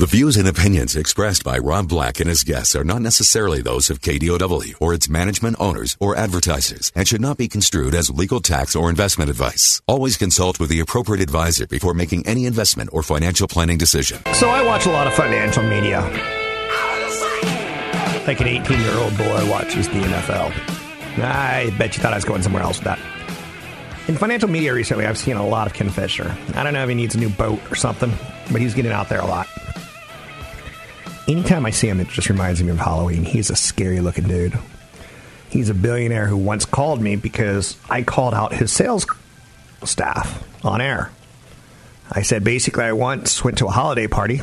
The views and opinions expressed by Rob Black and his guests are not necessarily those of KDOW or its management owners or advertisers and should not be construed as legal tax or investment advice. Always consult with the appropriate advisor before making any investment or financial planning decision. So I watch a lot of financial media. Like an 18 year old boy watches the NFL. I bet you thought I was going somewhere else with that. In financial media recently, I've seen a lot of Ken Fisher. I don't know if he needs a new boat or something, but he's getting out there a lot anytime I see him, it just reminds me of Halloween. He's a scary looking dude. He's a billionaire who once called me because I called out his sales staff on air. I said basically, I once went to a holiday party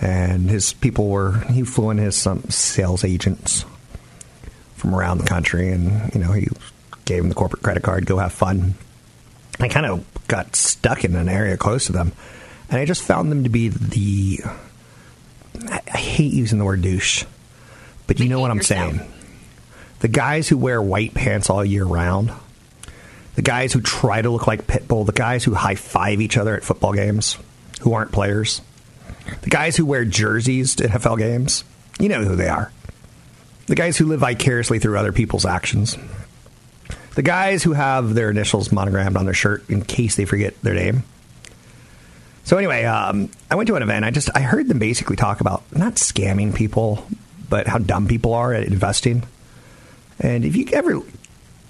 and his people were, he flew in his some sales agents from around the country and, you know, he gave him the corporate credit card, go have fun. I kind of got stuck in an area close to them and I just found them to be the I, I hate using the word douche, but you know what I'm yourself. saying. The guys who wear white pants all year round, the guys who try to look like Pitbull, the guys who high five each other at football games, who aren't players, the guys who wear jerseys to NFL games, you know who they are. The guys who live vicariously through other people's actions. The guys who have their initials monogrammed on their shirt in case they forget their name. So anyway, um, I went to an event. I just I heard them basically talk about not scamming people, but how dumb people are at investing. And if you ever,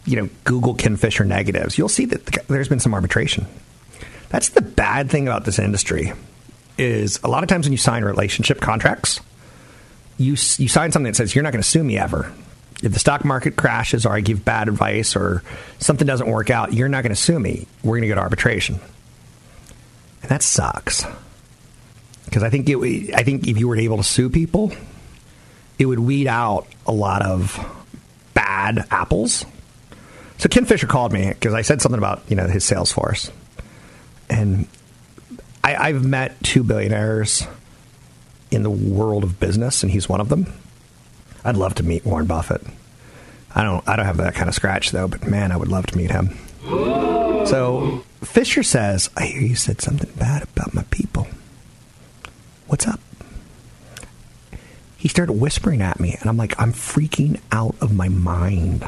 you know, Google Ken Fisher negatives, you'll see that there's been some arbitration. That's the bad thing about this industry is a lot of times when you sign relationship contracts, you you sign something that says you're not going to sue me ever. If the stock market crashes or I give bad advice or something doesn't work out, you're not going to sue me. We're going to go to arbitration. That sucks. Because I think it, I think if you were able to sue people, it would weed out a lot of bad apples. So Ken Fisher called me because I said something about you know his sales force, and I, I've met two billionaires in the world of business, and he's one of them. I'd love to meet Warren Buffett. I don't I don't have that kind of scratch though, but man, I would love to meet him. So Fisher says, I hear you said something bad about my people. What's up? He started whispering at me, and I'm like, I'm freaking out of my mind.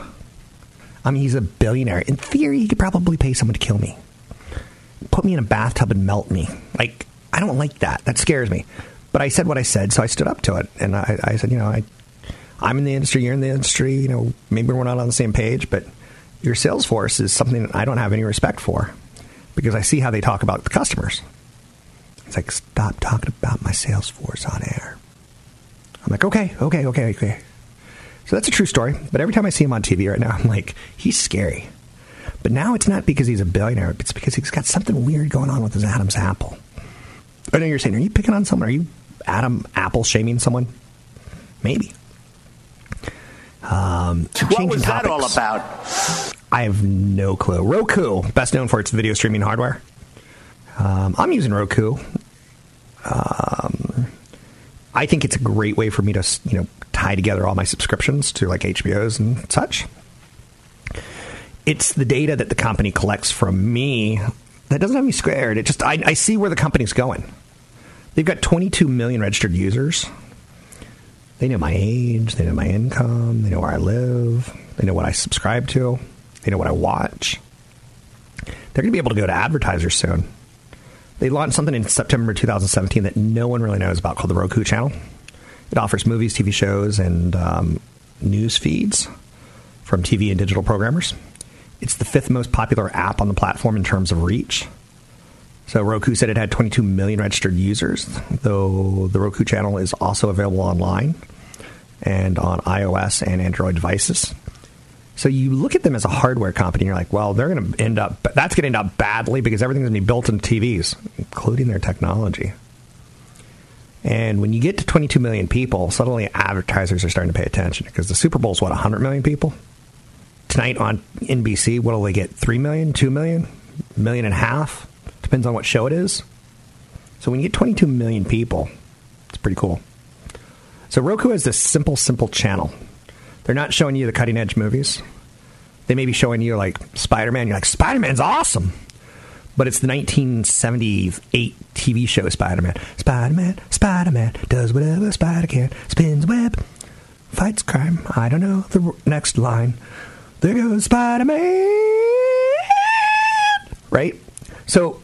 I mean, he's a billionaire. In theory, he could probably pay someone to kill me. Put me in a bathtub and melt me. Like, I don't like that. That scares me. But I said what I said, so I stood up to it. And I, I said, you know, I, I'm in the industry, you're in the industry. You know, maybe we're not on the same page, but your sales force is something that I don't have any respect for because I see how they talk about the customers. It's like, stop talking about my sales force on air. I'm like, okay, okay, okay, okay. So that's a true story. But every time I see him on TV right now, I'm like, he's scary. But now it's not because he's a billionaire, it's because he's got something weird going on with his Adam's apple. Oh, I know you're saying, are you picking on someone? Are you Adam Apple shaming someone? Maybe. Um, what was topics. that all about? I have no clue. Roku, best known for its video streaming hardware. Um, I'm using Roku. Um, I think it's a great way for me to, you know, tie together all my subscriptions to like HBOs and such. It's the data that the company collects from me that doesn't have me scared. It just I, I see where the company's going. They've got 22 million registered users. They know my age, they know my income, they know where I live, they know what I subscribe to, they know what I watch. They're going to be able to go to advertisers soon. They launched something in September 2017 that no one really knows about called the Roku channel. It offers movies, TV shows, and um, news feeds from TV and digital programmers. It's the fifth most popular app on the platform in terms of reach. So Roku said it had 22 million registered users, though the Roku channel is also available online and on iOS and Android devices. So you look at them as a hardware company, and you're like, well, they're going to end up, that's going to end up badly because everything's going to be built into TVs, including their technology. And when you get to 22 million people, suddenly advertisers are starting to pay attention because the Super Bowl is what 100 million people. Tonight on NBC, what will they get? 3 million, 2 million, million and a half? Depends on what show it is. So when you get 22 million people, it's pretty cool. So Roku has this simple, simple channel. They're not showing you the cutting edge movies. They may be showing you like Spider Man. You're like, Spider Man's awesome but it's the 1978 TV show Spider Man. Spider Man, Spider Man does whatever Spider can, spins web, fights crime. I don't know the next line. There goes Spider Man. Right? So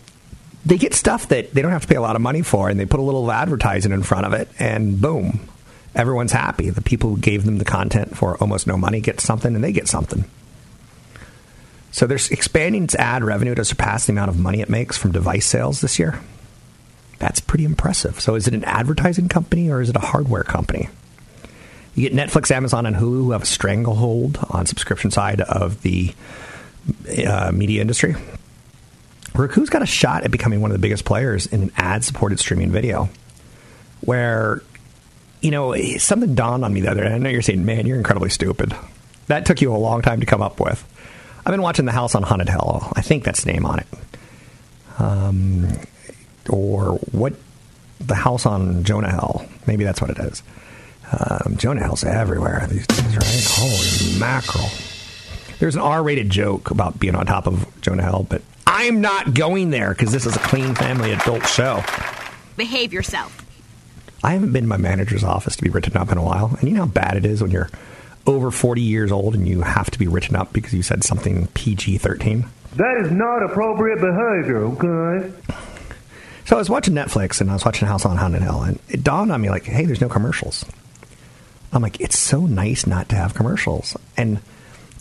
they get stuff that they don't have to pay a lot of money for, and they put a little advertising in front of it, and boom, everyone's happy. The people who gave them the content for almost no money get something, and they get something. So they're expanding its ad revenue to surpass the amount of money it makes from device sales this year. That's pretty impressive. So is it an advertising company or is it a hardware company? You get Netflix, Amazon, and Hulu who have a stranglehold on subscription side of the uh, media industry. Roku's got a shot at becoming one of the biggest players in an ad-supported streaming video, where you know something dawned on me the other day. I know you're saying, "Man, you're incredibly stupid." That took you a long time to come up with. I've been watching The House on Haunted Hill. I think that's the name on it. Um, or what? The House on Jonah Hill. Maybe that's what it is. Um, Jonah Hill's everywhere these days, right? Holy mackerel. There's an R-rated joke about being on top of Jonah Hill, but I'm not going there because this is a clean family adult show. Behave yourself. I haven't been in my manager's office to be written up in a while, and you know how bad it is when you're over 40 years old and you have to be written up because you said something PG 13? That is not appropriate behavior, okay? So I was watching Netflix and I was watching House on Haunted Hill, and it dawned on me like, hey, there's no commercials. I'm like, it's so nice not to have commercials. And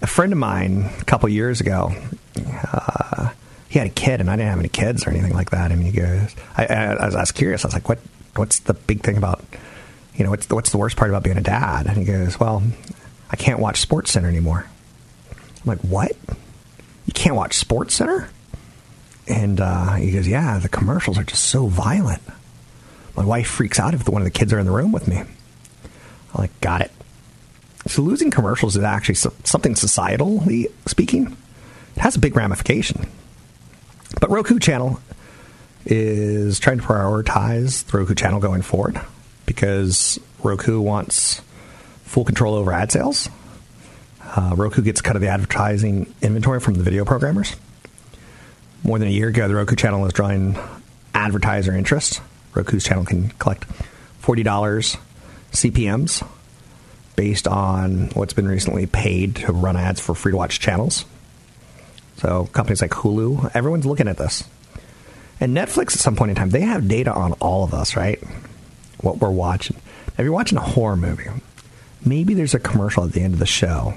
a friend of mine a couple years ago, uh, he had a kid, and I didn't have any kids or anything like that. And he goes, I, I, was, I was curious. I was like, what? What's the big thing about, you know, what's the, what's the worst part about being a dad? And he goes, well, I can't watch Sports Center anymore. I'm like, what? You can't watch Sports Center? And uh, he goes, yeah, the commercials are just so violent. My wife freaks out if one of the kids are in the room with me. I'm like, got it. So losing commercials is actually something societally speaking. It has a big ramification. But Roku Channel is trying to prioritize the Roku Channel going forward because Roku wants full control over ad sales. Uh, Roku gets cut of the advertising inventory from the video programmers. More than a year ago, the Roku channel was drawing advertiser interest. Roku's channel can collect $40 CPMs based on what's been recently paid to run ads for free to watch channels. So companies like Hulu, everyone's looking at this. And Netflix, at some point in time, they have data on all of us, right? What we're watching. If you're watching a horror movie, maybe there's a commercial at the end of the show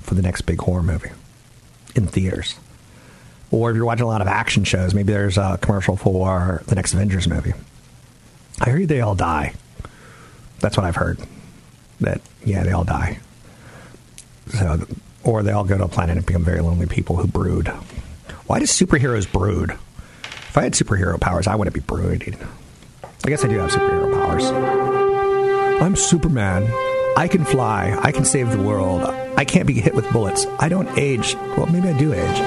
for the next big horror movie in theaters. Or if you're watching a lot of action shows, maybe there's a commercial for the next Avengers movie. I heard they all die. That's what I've heard. That yeah, they all die. So, or they all go to a planet and become very lonely people who brood. Why do superheroes brood? If I had superhero powers, I wouldn't be brooding. I guess I do have superhero powers. I'm Superman. I can fly. I can save the world. I can't be hit with bullets. I don't age. Well, maybe I do age.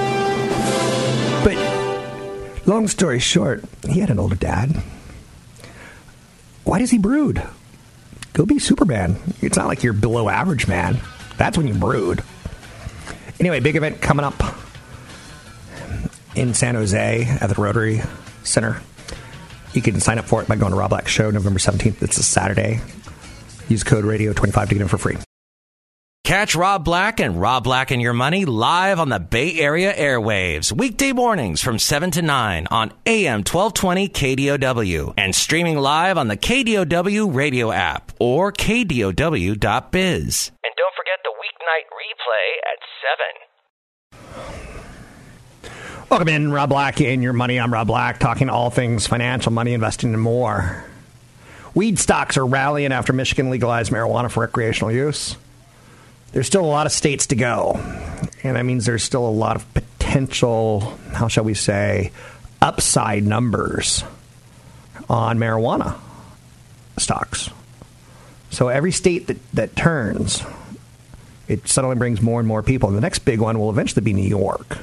But long story short, he had an older dad. Why does he brood? Go be Superman. It's not like you're below average, man. That's when you brood. Anyway, big event coming up in San Jose at the Rotary Center. You can sign up for it by going to Rob Black Show November 17th. It's a Saturday. Use code radio25 to get in for free. Catch Rob Black and Rob Black and Your Money live on the Bay Area airwaves, weekday mornings from 7 to 9 on AM 1220 KDOW and streaming live on the KDOW radio app or KDOW.biz. And weeknight replay at 7. Welcome in, Rob Black in Your Money. I'm Rob Black, talking all things financial, money, investing, and more. Weed stocks are rallying after Michigan legalized marijuana for recreational use. There's still a lot of states to go. And that means there's still a lot of potential, how shall we say, upside numbers on marijuana. stocks. So every state that, that turns, it suddenly brings more and more people. And the next big one will eventually be New York.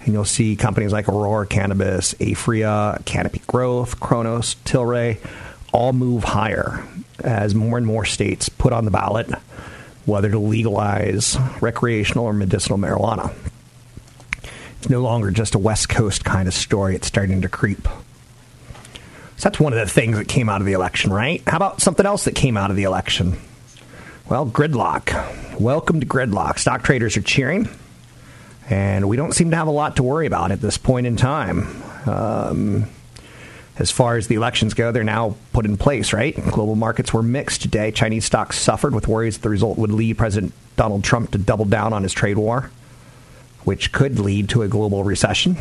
And you'll see companies like Aurora Cannabis, Aphria, Canopy Growth, Cronos, Tilray all move higher as more and more states put on the ballot whether to legalize recreational or medicinal marijuana. It's no longer just a West Coast kind of story, it's starting to creep. So that's one of the things that came out of the election, right? How about something else that came out of the election? Well, gridlock. Welcome to gridlock. Stock traders are cheering, and we don't seem to have a lot to worry about at this point in time. Um, as far as the elections go, they're now put in place, right? Global markets were mixed today. Chinese stocks suffered with worries that the result would lead President Donald Trump to double down on his trade war, which could lead to a global recession.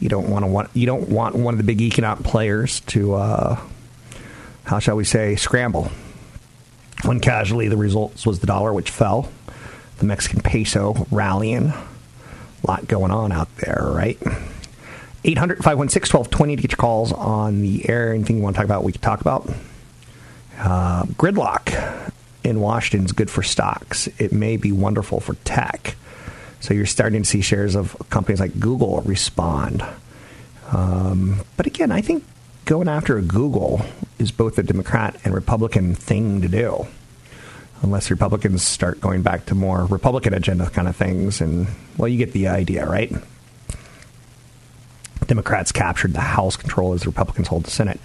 You don't want to want you don't want one of the big economic players to, uh, how shall we say, scramble. One casualty, the results was the dollar, which fell. The Mexican peso rallying. A lot going on out there, right? 800 516 1220 to get your calls on the air. Anything you want to talk about, we can talk about. Uh, gridlock in Washington is good for stocks. It may be wonderful for tech. So you're starting to see shares of companies like Google respond. Um, but again, I think going after a Google is both a Democrat and Republican thing to do. Unless Republicans start going back to more Republican agenda kind of things. And, well, you get the idea, right? Democrats captured the House control as the Republicans hold the Senate.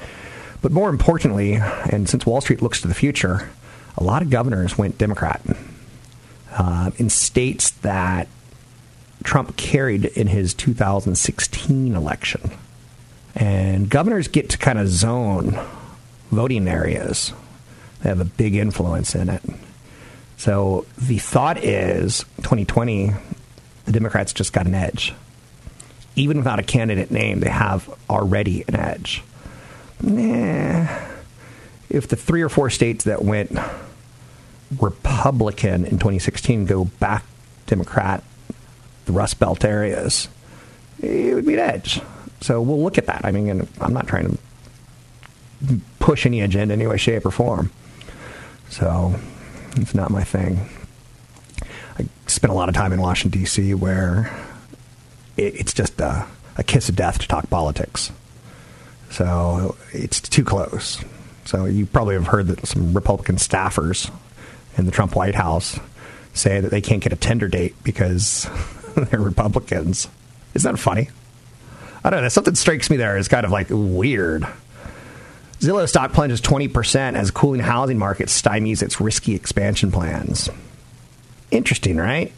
But more importantly, and since Wall Street looks to the future, a lot of governors went Democrat uh, in states that Trump carried in his 2016 election. And governors get to kind of zone voting areas, they have a big influence in it. So the thought is 2020, the Democrats just got an edge even without a candidate name, they have already an edge. Nah. If the three or four states that went Republican in 2016 go back Democrat, the Rust Belt areas, it would be an edge. So we'll look at that. I mean, I'm not trying to push any agenda in any way, shape, or form. So it's not my thing. I spent a lot of time in Washington, D.C., where it's just a, a kiss of death to talk politics. So it's too close. So you probably have heard that some Republican staffers in the Trump White House say that they can't get a tender date because they're Republicans. Isn't that funny? I don't know. Something strikes me there as kind of like weird. Zillow stock plunges 20% as cooling housing market stymies its risky expansion plans. Interesting, right?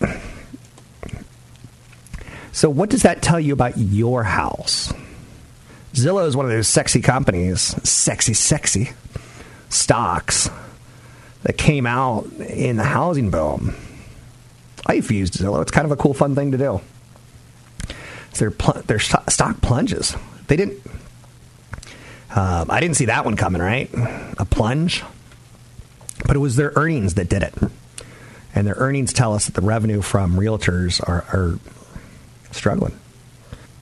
So, what does that tell you about your house? Zillow is one of those sexy companies, sexy, sexy stocks that came out in the housing boom. I've used Zillow. It's kind of a cool, fun thing to do. their pl- their stock plunges. They didn't. Uh, I didn't see that one coming. Right, a plunge, but it was their earnings that did it, and their earnings tell us that the revenue from realtors are, are struggling.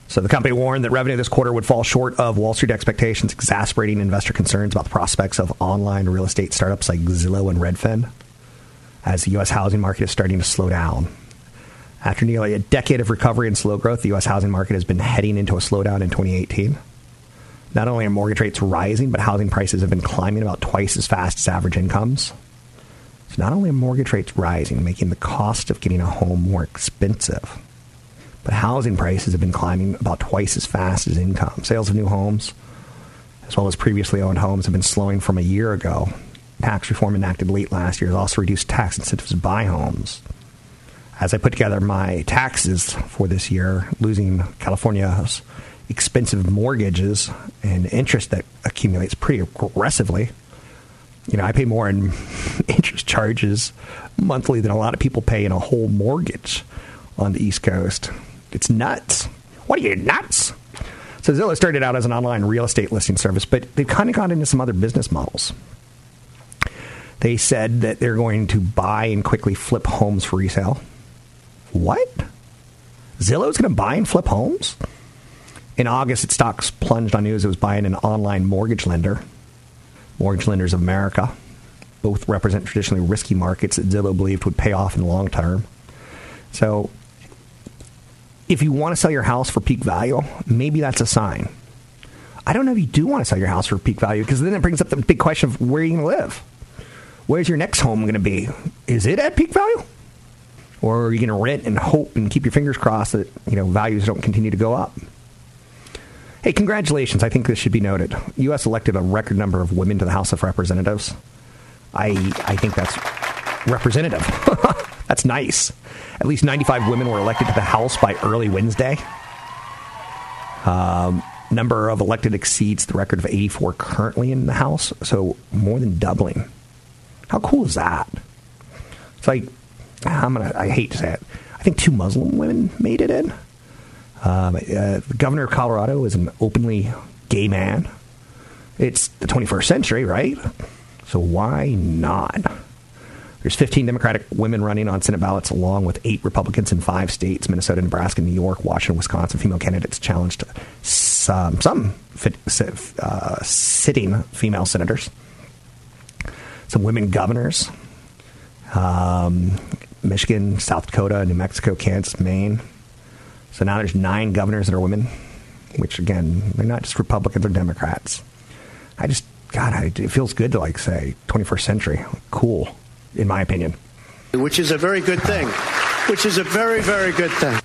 So the company warned that revenue this quarter would fall short of Wall Street expectations, exacerbating investor concerns about the prospects of online real estate startups like Zillow and Redfin as the U.S. housing market is starting to slow down. After nearly a decade of recovery and slow growth, the U.S. housing market has been heading into a slowdown in 2018. Not only are mortgage rates rising, but housing prices have been climbing about twice as fast as average incomes. So not only are mortgage rates rising, making the cost of getting a home more expensive, but housing prices have been climbing about twice as fast as income. Sales of new homes, as well as previously owned homes, have been slowing from a year ago. Tax reform enacted late last year has also reduced tax incentives to buy homes. As I put together my taxes for this year, losing California's expensive mortgages and interest that accumulates pretty aggressively. You know, I pay more in interest charges monthly than a lot of people pay in a whole mortgage on the East Coast. It's nuts. What are you, nuts? So Zillow started out as an online real estate listing service, but they've kind of gone into some other business models. They said that they're going to buy and quickly flip homes for resale. What? Zillow's going to buy and flip homes? In August, its stocks plunged on news it was buying an online mortgage lender. Mortgage Lenders of America. Both represent traditionally risky markets that Zillow believed would pay off in the long term. So, if you want to sell your house for peak value, maybe that's a sign. I don't know if you do want to sell your house for peak value because then it brings up the big question of where you're going to live. Where's your next home going to be? Is it at peak value? Or are you going to rent and hope and keep your fingers crossed that you know values don't continue to go up? Hey, congratulations. I think this should be noted. U.S. elected a record number of women to the House of Representatives. I, I think that's representative. that's nice. At least 95 women were elected to the House by early Wednesday. Um, number of elected exceeds the record of 84 currently in the House, so more than doubling. How cool is that? It's like, I'm gonna, I hate to say it. I think two Muslim women made it in. Um, uh, the governor of Colorado is an openly gay man. It's the 21st century, right? So why not? There's 15 Democratic women running on Senate ballots, along with eight Republicans in five states Minnesota, Nebraska, New York, Washington, Wisconsin. Female candidates challenged some, some fit, uh, sitting female senators, some women governors, um, Michigan, South Dakota, New Mexico, Kansas, Maine. So now there's nine governors that are women, which again, they're not just Republicans or Democrats. I just, God, I, it feels good to like say 21st century. Cool, in my opinion. Which is a very good thing. Which is a very, very good thing.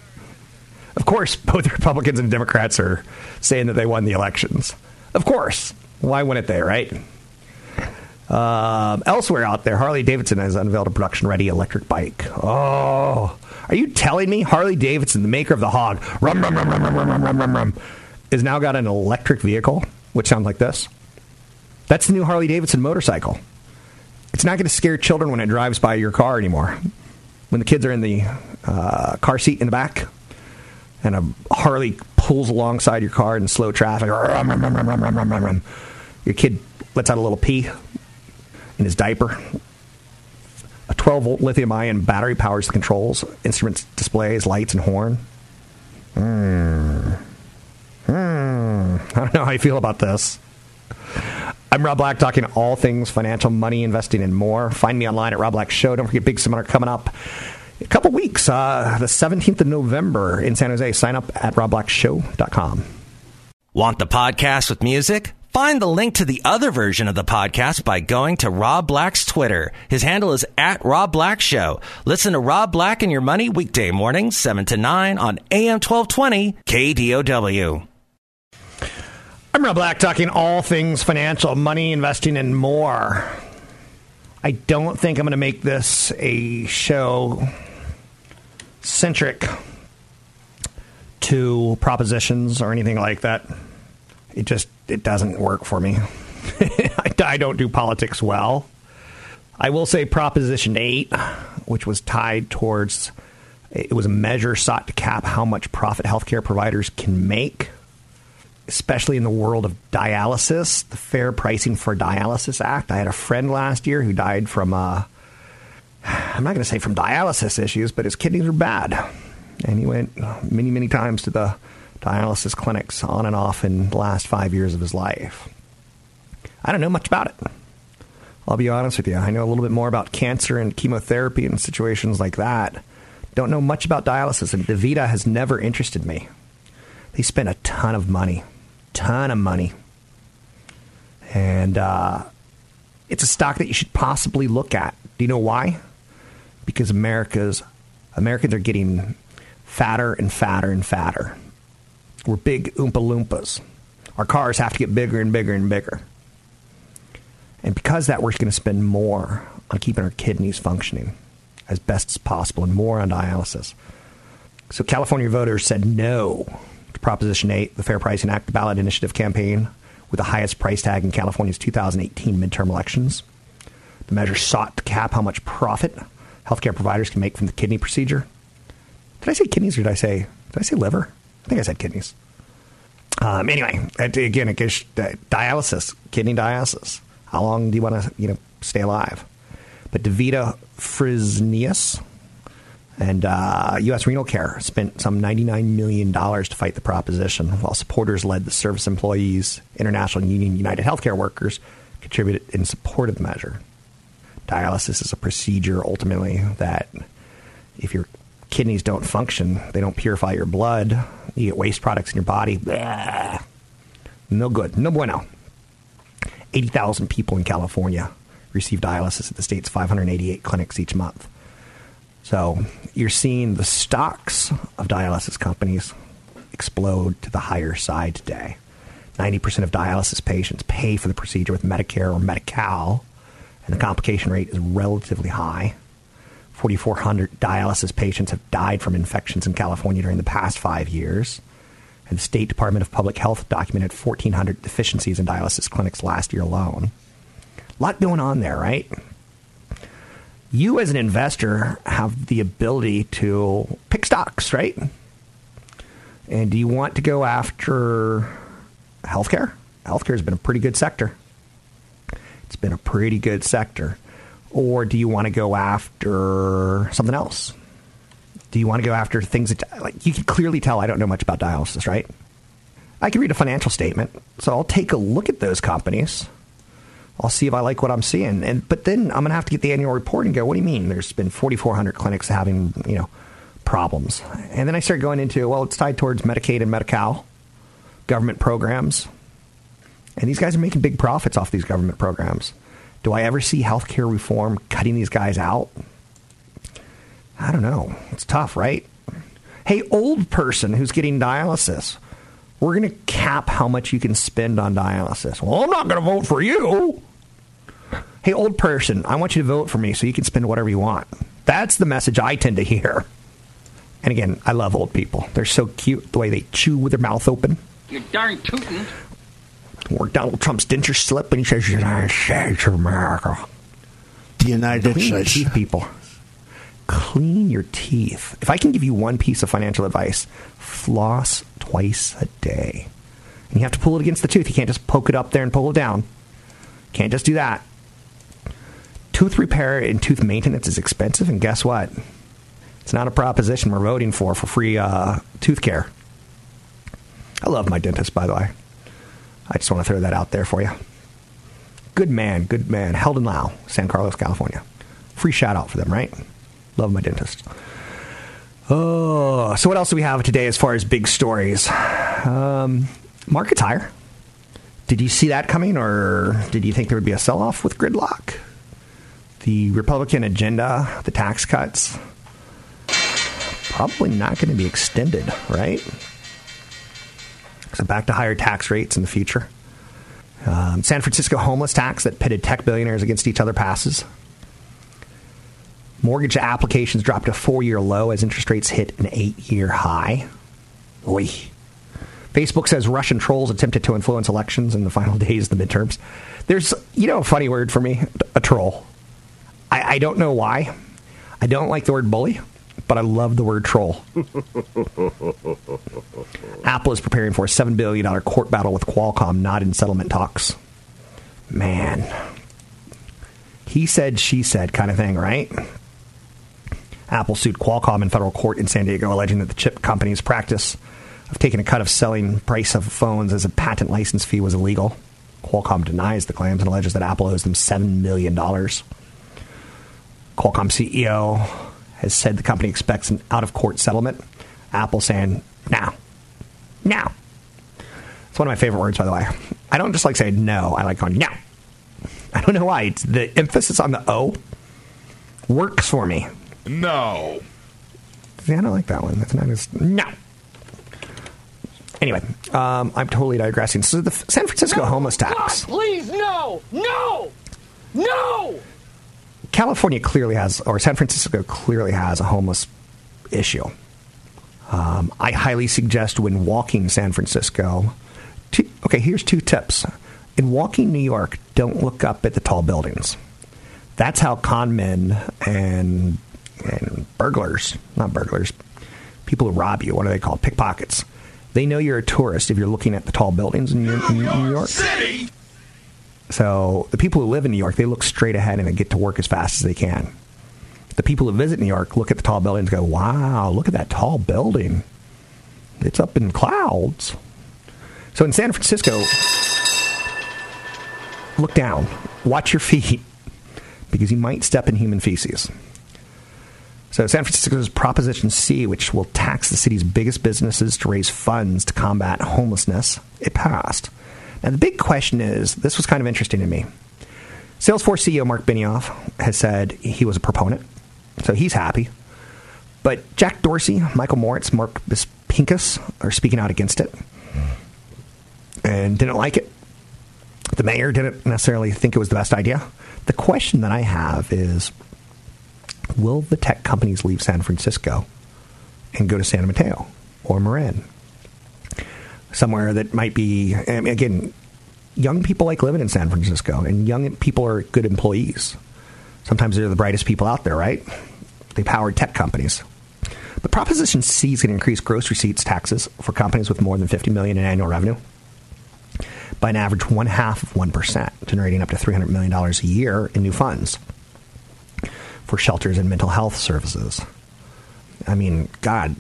Of course, both Republicans and Democrats are saying that they won the elections. Of course. Why wouldn't they, right? Um, elsewhere out there, Harley Davidson has unveiled a production ready electric bike. Oh, are you telling me Harley Davidson, the maker of the hog, rum, rum, rum, rum, rum, rum, rum, rum, rum, is now got an electric vehicle, which sounds like this? That's the new Harley Davidson motorcycle. It's not going to scare children when it drives by your car anymore. When the kids are in the uh, car seat in the back, and a Harley pulls alongside your car in slow traffic, rum, rum, rum, rum, rum, rum, rum, rum, your kid lets out a little pee in his diaper. A 12 volt lithium ion battery powers the controls, instruments, displays, lights, and horn. Hmm. Hmm. I don't know how you feel about this. I'm Rob Black, talking all things financial, money, investing, and more. Find me online at Rob Black Show. Don't forget, big seminar coming up a couple weeks, uh, the 17th of November in San Jose. Sign up at robblackshow.com. Want the podcast with music? Find the link to the other version of the podcast by going to Rob Black's Twitter. His handle is at Rob Black Show. Listen to Rob Black and Your Money weekday mornings, 7 to 9 on AM 1220 KDOW. I'm Rob Black, talking all things financial, money, investing, and more. I don't think I'm going to make this a show centric to propositions or anything like that. It just it doesn't work for me. I, I don't do politics well. I will say Proposition 8, which was tied towards it was a measure sought to cap how much profit healthcare providers can make, especially in the world of dialysis, the Fair Pricing for Dialysis Act. I had a friend last year who died from, uh, I'm not going to say from dialysis issues, but his kidneys were bad. And he went many, many times to the dialysis clinics on and off in the last five years of his life. I don't know much about it. I'll be honest with you. I know a little bit more about cancer and chemotherapy and situations like that. Don't know much about dialysis, and DaVita has never interested me. They spend a ton of money, ton of money, and uh, it's a stock that you should possibly look at. Do you know why? Because America's Americans are getting fatter and fatter and fatter. We're big Oompa Loompas. Our cars have to get bigger and bigger and bigger. And because that, we're going to spend more on keeping our kidneys functioning as best as possible and more on dialysis. So California voters said no to Proposition 8, the Fair Pricing Act, ballot initiative campaign with the highest price tag in California's 2018 midterm elections. The measure sought to cap how much profit healthcare providers can make from the kidney procedure. Did I say kidneys or did I say did I say liver? I think I said kidneys. Um, anyway, again, it gives uh, dialysis, kidney dialysis. How long do you want to, you know, stay alive? But DaVita Fresenius and uh, U.S. Renal Care spent some $99 million to fight the proposition, while supporters led the Service Employees International Union United Healthcare Workers contributed in support of the measure. Dialysis is a procedure ultimately that if your kidneys don't function, they don't purify your blood, you get waste products in your body. Blah. No good. No bueno. 80,000 people in California receive dialysis at the state's 588 clinics each month. So you're seeing the stocks of dialysis companies explode to the higher side today. 90% of dialysis patients pay for the procedure with Medicare or Medi Cal, and the complication rate is relatively high. 4,400 dialysis patients have died from infections in California during the past five years. And the State Department of Public Health documented 1,400 deficiencies in dialysis clinics last year alone. A lot going on there, right? You, as an investor, have the ability to pick stocks, right? And do you want to go after healthcare? Healthcare has been a pretty good sector. It's been a pretty good sector. Or do you want to go after something else? Do you want to go after things that, like, you can clearly tell I don't know much about dialysis, right? I can read a financial statement, so I'll take a look at those companies. I'll see if I like what I'm seeing, and but then I'm gonna have to get the annual report and go. What do you mean? There's been 4,400 clinics having you know problems, and then I start going into well, it's tied towards Medicaid and Medi-Cal government programs, and these guys are making big profits off these government programs. Do I ever see healthcare reform cutting these guys out? I don't know. It's tough, right? Hey, old person who's getting dialysis, we're going to cap how much you can spend on dialysis. Well, I'm not going to vote for you. Hey, old person, I want you to vote for me so you can spend whatever you want. That's the message I tend to hear. And again, I love old people. They're so cute the way they chew with their mouth open. You're darn tootin'. Or Donald Trump's dentures slip and he says, United States of America. The United Clean your States. teeth, people. Clean your teeth. If I can give you one piece of financial advice, floss twice a day. And you have to pull it against the tooth. You can't just poke it up there and pull it down. Can't just do that. Tooth repair and tooth maintenance is expensive, and guess what? It's not a proposition we're voting for for free uh, tooth care. I love my dentist, by the way. I just want to throw that out there for you. Good man, good man. Heldon Lau, San Carlos, California. Free shout out for them, right? Love my dentist. Oh, so what else do we have today as far as big stories? Um, market's higher. Did you see that coming, or did you think there would be a sell off with gridlock? The Republican agenda, the tax cuts, probably not going to be extended, right? So back to higher tax rates in the future. Um, San Francisco homeless tax that pitted tech billionaires against each other passes. Mortgage applications dropped to four year low as interest rates hit an eight year high. Oy. Facebook says Russian trolls attempted to influence elections in the final days of the midterms. There's, you know, a funny word for me a troll. I, I don't know why. I don't like the word bully, but I love the word troll. Apple is preparing for a $7 billion court battle with Qualcomm, not in settlement talks. Man. He said, she said kind of thing, right? Apple sued Qualcomm in federal court in San Diego, alleging that the chip company's practice of taking a cut of selling price of phones as a patent license fee was illegal. Qualcomm denies the claims and alleges that Apple owes them $7 million. Qualcomm CEO has said the company expects an out of court settlement. Apple saying, now. Now. It's one of my favorite words, by the way. I don't just like saying no, I like going, now. I don't know why. It's the emphasis on the O works for me. No. See, I don't like that one. That's not as no. Anyway, um, I'm totally digressing. So the San Francisco homeless tax. Please, no! No! No! California clearly has, or San Francisco clearly has a homeless issue. Um, I highly suggest when walking San Francisco. Two, okay, here's two tips. In walking New York, don't look up at the tall buildings. That's how con men and and burglars, not burglars, people who rob you, what are they called? Pickpockets. They know you're a tourist if you're looking at the tall buildings in New York. So the people who live in New York, they look straight ahead and they get to work as fast as they can. The people who visit New York look at the tall buildings and go, wow, look at that tall building. It's up in clouds. So in San Francisco, look down, watch your feet, because you might step in human feces. So, San Francisco's Proposition C, which will tax the city's biggest businesses to raise funds to combat homelessness, it passed. Now, the big question is this was kind of interesting to me. Salesforce CEO Marc Benioff has said he was a proponent, so he's happy. But Jack Dorsey, Michael Moritz, Mark Pincus are speaking out against it and didn't like it. The mayor didn't necessarily think it was the best idea. The question that I have is will the tech companies leave San Francisco and go to San Mateo or Marin? Somewhere that might be, um, again, young people like living in San Francisco, and young people are good employees. Sometimes they're the brightest people out there, right? They power tech companies. But Proposition C is going to increase gross receipts taxes for companies with more than 50 million in annual revenue by an average one half of 1%, generating up to $300 million a year in new funds for shelters and mental health services. I mean, God,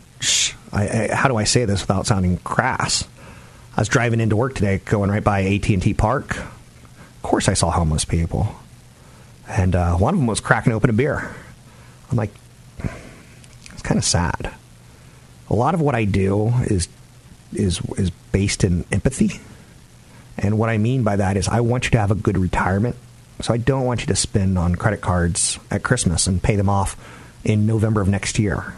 I, I, how do I say this without sounding crass? I was driving into work today, going right by AT&T Park. Of course, I saw homeless people, and uh, one of them was cracking open a beer. I'm like, it's kind of sad. A lot of what I do is is is based in empathy and what I mean by that is I want you to have a good retirement. So I don't want you to spend on credit cards at Christmas and pay them off in November of next year.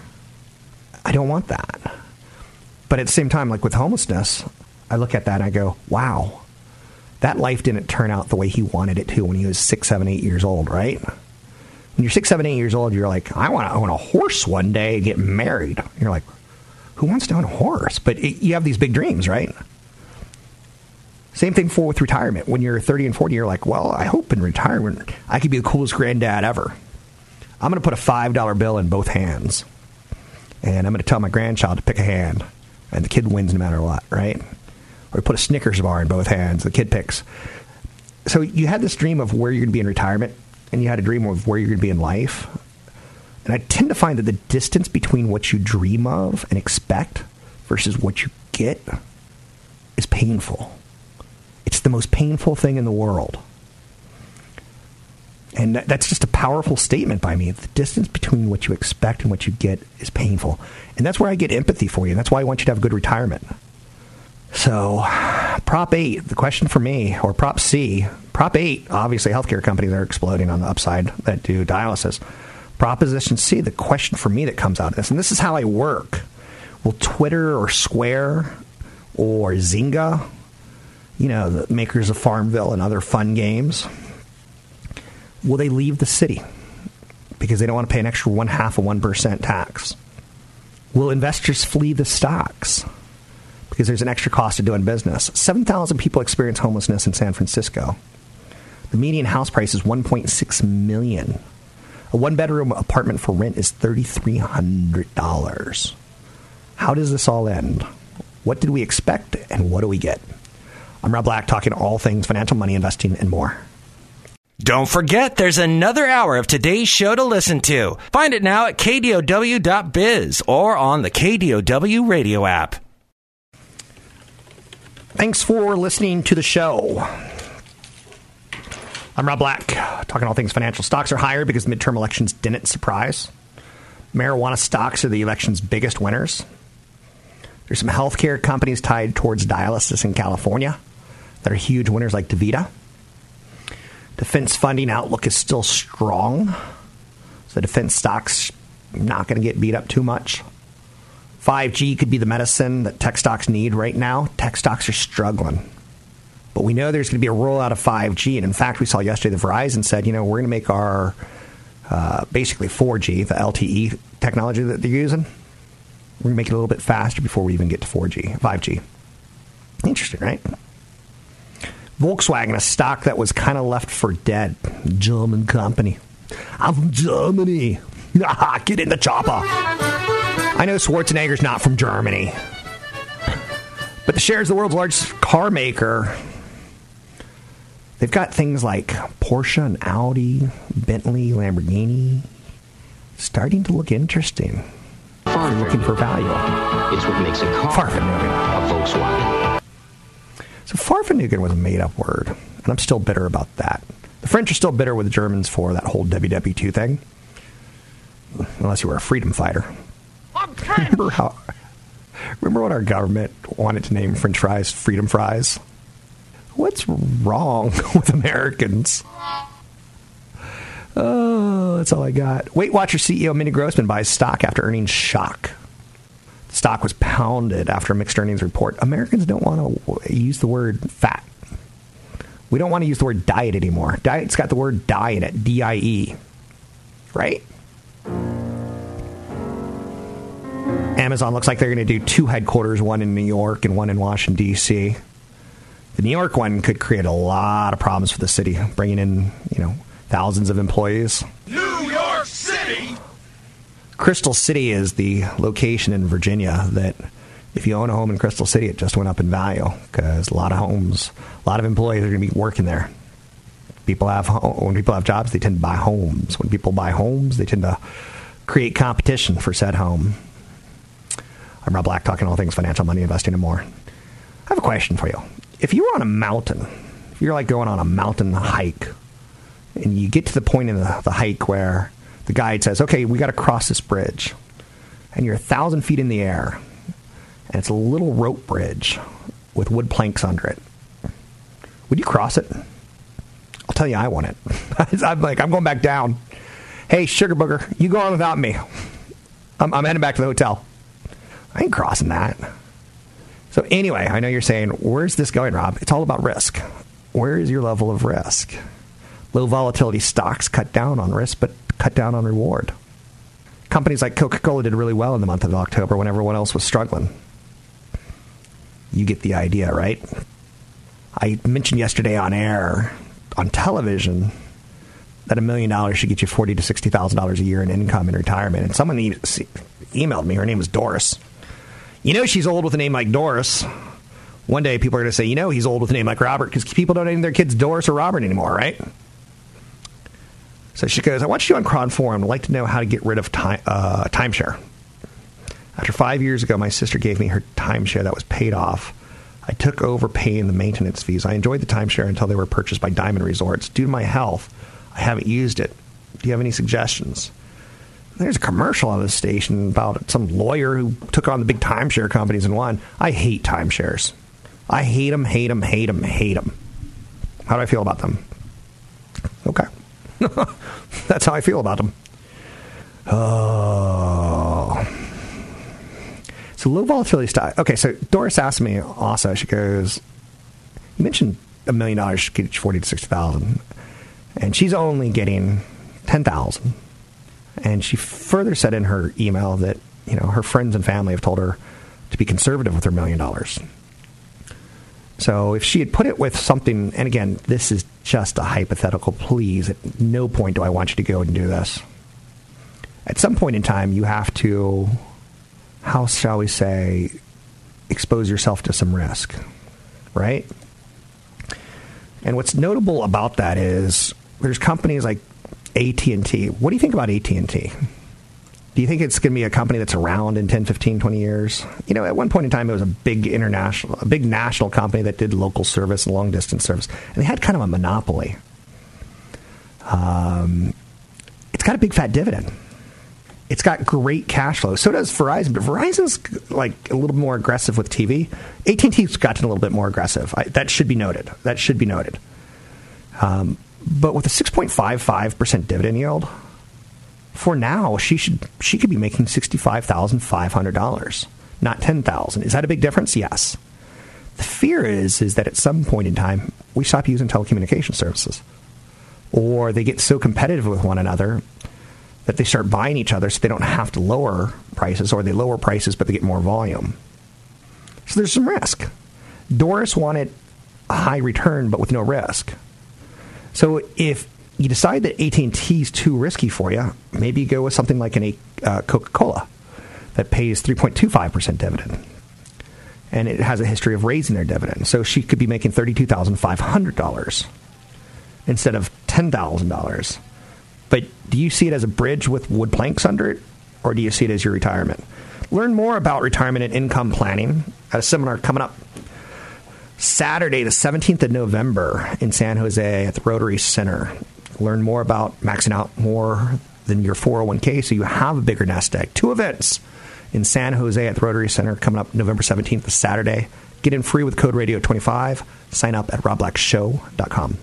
I don't want that. But at the same time, like with homelessness, I look at that and I go, wow, that life didn't turn out the way he wanted it to when he was six, seven, eight years old, right? When you're six, seven, eight years old, you're like, I want to own a horse one day and get married. You're like, who wants to own a horse? But it, you have these big dreams, right? Same thing for with retirement. When you're 30 and 40, you're like, well, I hope in retirement I could be the coolest granddad ever. I'm going to put a $5 bill in both hands. And I'm going to tell my grandchild to pick a hand. And the kid wins no matter what, right? Or put a Snickers bar in both hands. The kid picks. So you had this dream of where you're going to be in retirement, and you had a dream of where you're going to be in life. And I tend to find that the distance between what you dream of and expect versus what you get is painful. It's the most painful thing in the world. And that's just a powerful statement by me. The distance between what you expect and what you get is painful. And that's where I get empathy for you. And that's why I want you to have a good retirement. So, Prop 8, the question for me, or Prop C, Prop 8, obviously healthcare companies are exploding on the upside that do dialysis. Proposition C, the question for me that comes out of this, and this is how I work. Will Twitter or Square or Zynga you know, the makers of Farmville and other fun games, will they leave the city because they don't want to pay an extra one half of 1% tax? Will investors flee the stocks because there's an extra cost of doing business? 7,000 people experience homelessness in San Francisco. The median house price is 1.6 million. A one bedroom apartment for rent is $3,300. How does this all end? What did we expect and what do we get? I'm Rob Black, talking all things financial, money, investing, and more. Don't forget, there's another hour of today's show to listen to. Find it now at kdow.biz or on the KDOW radio app. Thanks for listening to the show. I'm Rob Black, talking all things financial. Stocks are higher because midterm elections didn't surprise. Marijuana stocks are the election's biggest winners. There's some healthcare companies tied towards dialysis in California that are huge winners like DaVita. Defense funding outlook is still strong. So defense stocks not going to get beat up too much. 5G could be the medicine that tech stocks need right now. Tech stocks are struggling. But we know there's going to be a rollout of 5G. And in fact, we saw yesterday that Verizon said, you know, we're going to make our uh, basically 4G, the LTE technology that they're using, we're going to make it a little bit faster before we even get to 4G, 5G. Interesting, right? Volkswagen, a stock that was kind of left for dead. German company. I'm from Germany. Get in the chopper. I know Schwarzenegger's not from Germany. But the shares of the world's largest car maker, they've got things like Porsche and Audi, Bentley, Lamborghini, starting to look interesting. Fahrvergnügen looking for value. It's what makes a car Fahrvergnügen. a Volkswagen. So Fahrvergnügen was a made-up word, and and I'm still bitter about that. The French are still bitter with the Germans for that whole WW2 thing, unless you were a freedom fighter. remember how? Remember when our government wanted to name French fries freedom fries? What's wrong with Americans? Oh, that's all I got. Weight Watcher CEO Mindy Grossman buys stock after earnings shock. Stock was pounded after a mixed earnings report. Americans don't want to use the word fat. We don't want to use the word diet anymore. Diet's got the word die in it, D I E. Right? Amazon looks like they're going to do two headquarters, one in New York and one in Washington, D.C. The New York one could create a lot of problems for the city, bringing in, you know, thousands of employees. New York City! Crystal City is the location in Virginia that if you own a home in Crystal City, it just went up in value because a lot of homes, a lot of employees are going to be working there. People have when people have jobs, they tend to buy homes. When people buy homes, they tend to create competition for said home. I'm Rob Black, talking all things financial, money, investing, and more. I have a question for you. If you were on a mountain, if you're like going on a mountain hike, and you get to the point in the, the hike where the guide says, "Okay, we got to cross this bridge," and you're a thousand feet in the air, and it's a little rope bridge with wood planks under it. Would you cross it? I'll tell you, I want it. I'm like, I'm going back down. Hey, sugar booger, you go on without me. I'm, I'm heading back to the hotel. I ain't crossing that. So anyway, I know you're saying, where's this going, Rob? It's all about risk. Where is your level of risk? Low volatility stocks cut down on risk, but cut down on reward. Companies like Coca Cola did really well in the month of October when everyone else was struggling. You get the idea, right? I mentioned yesterday on air, on television, that a million dollars should get you forty to sixty thousand dollars a year in income in retirement. And someone e- emailed me. Her name was Doris. You know she's old with a name like Doris. One day people are going to say, you know, he's old with a name like Robert because people don't name their kids Doris or Robert anymore, right? So she goes, I watched you on Cron Forum. I'd like to know how to get rid of time, uh, timeshare. After five years ago, my sister gave me her timeshare that was paid off. I took over paying the maintenance fees. I enjoyed the timeshare until they were purchased by Diamond Resorts. Due to my health, I haven't used it. Do you have any suggestions? There's a commercial on the station about some lawyer who took on the big timeshare companies and won. I hate timeshares. I hate them, hate them, hate them, hate them. How do I feel about them? Okay. That's how I feel about them. Oh. So low volatility stock. Okay, so Doris asked me also, she goes, You mentioned a million dollars should get 40 to 60,000. And she's only getting 10,000. And she further said in her email that, you know, her friends and family have told her to be conservative with her million dollars. So if she had put it with something, and again, this is just a hypothetical, please, at no point do I want you to go and do this. At some point in time, you have to, how shall we say, expose yourself to some risk, right? And what's notable about that is there's companies like AT&T. What do you think about AT&T? Do you think it's going to be a company that's around in 10, 15, 20 years? You know, at one point in time, it was a big international, a big national company that did local service and long distance service, and they had kind of a monopoly. Um, it's got a big fat dividend. It's got great cash flow. So does Verizon, but Verizon's like a little more aggressive with TV. AT&T's gotten a little bit more aggressive. I, that should be noted. That should be noted. Um, but with a 6.55% dividend yield, for now, she should she could be making sixty five thousand five hundred dollars, not ten thousand. Is that a big difference? Yes. The fear is is that at some point in time we stop using telecommunication services, or they get so competitive with one another that they start buying each other, so they don't have to lower prices, or they lower prices but they get more volume. So there's some risk. Doris wanted a high return but with no risk. So if you decide that AT&T is too risky for you, maybe you go with something like an uh, Coca-Cola that pays 3.25% dividend. And it has a history of raising their dividend. So she could be making $32,500 instead of $10,000. But do you see it as a bridge with wood planks under it, or do you see it as your retirement? Learn more about retirement and income planning at a seminar coming up Saturday, the 17th of November in San Jose at the Rotary Center. Learn more about maxing out more than your 401k so you have a bigger nest egg. Two events in San Jose at the Rotary Center coming up November 17th, Saturday. Get in free with code radio 25. Sign up at robblackshow.com.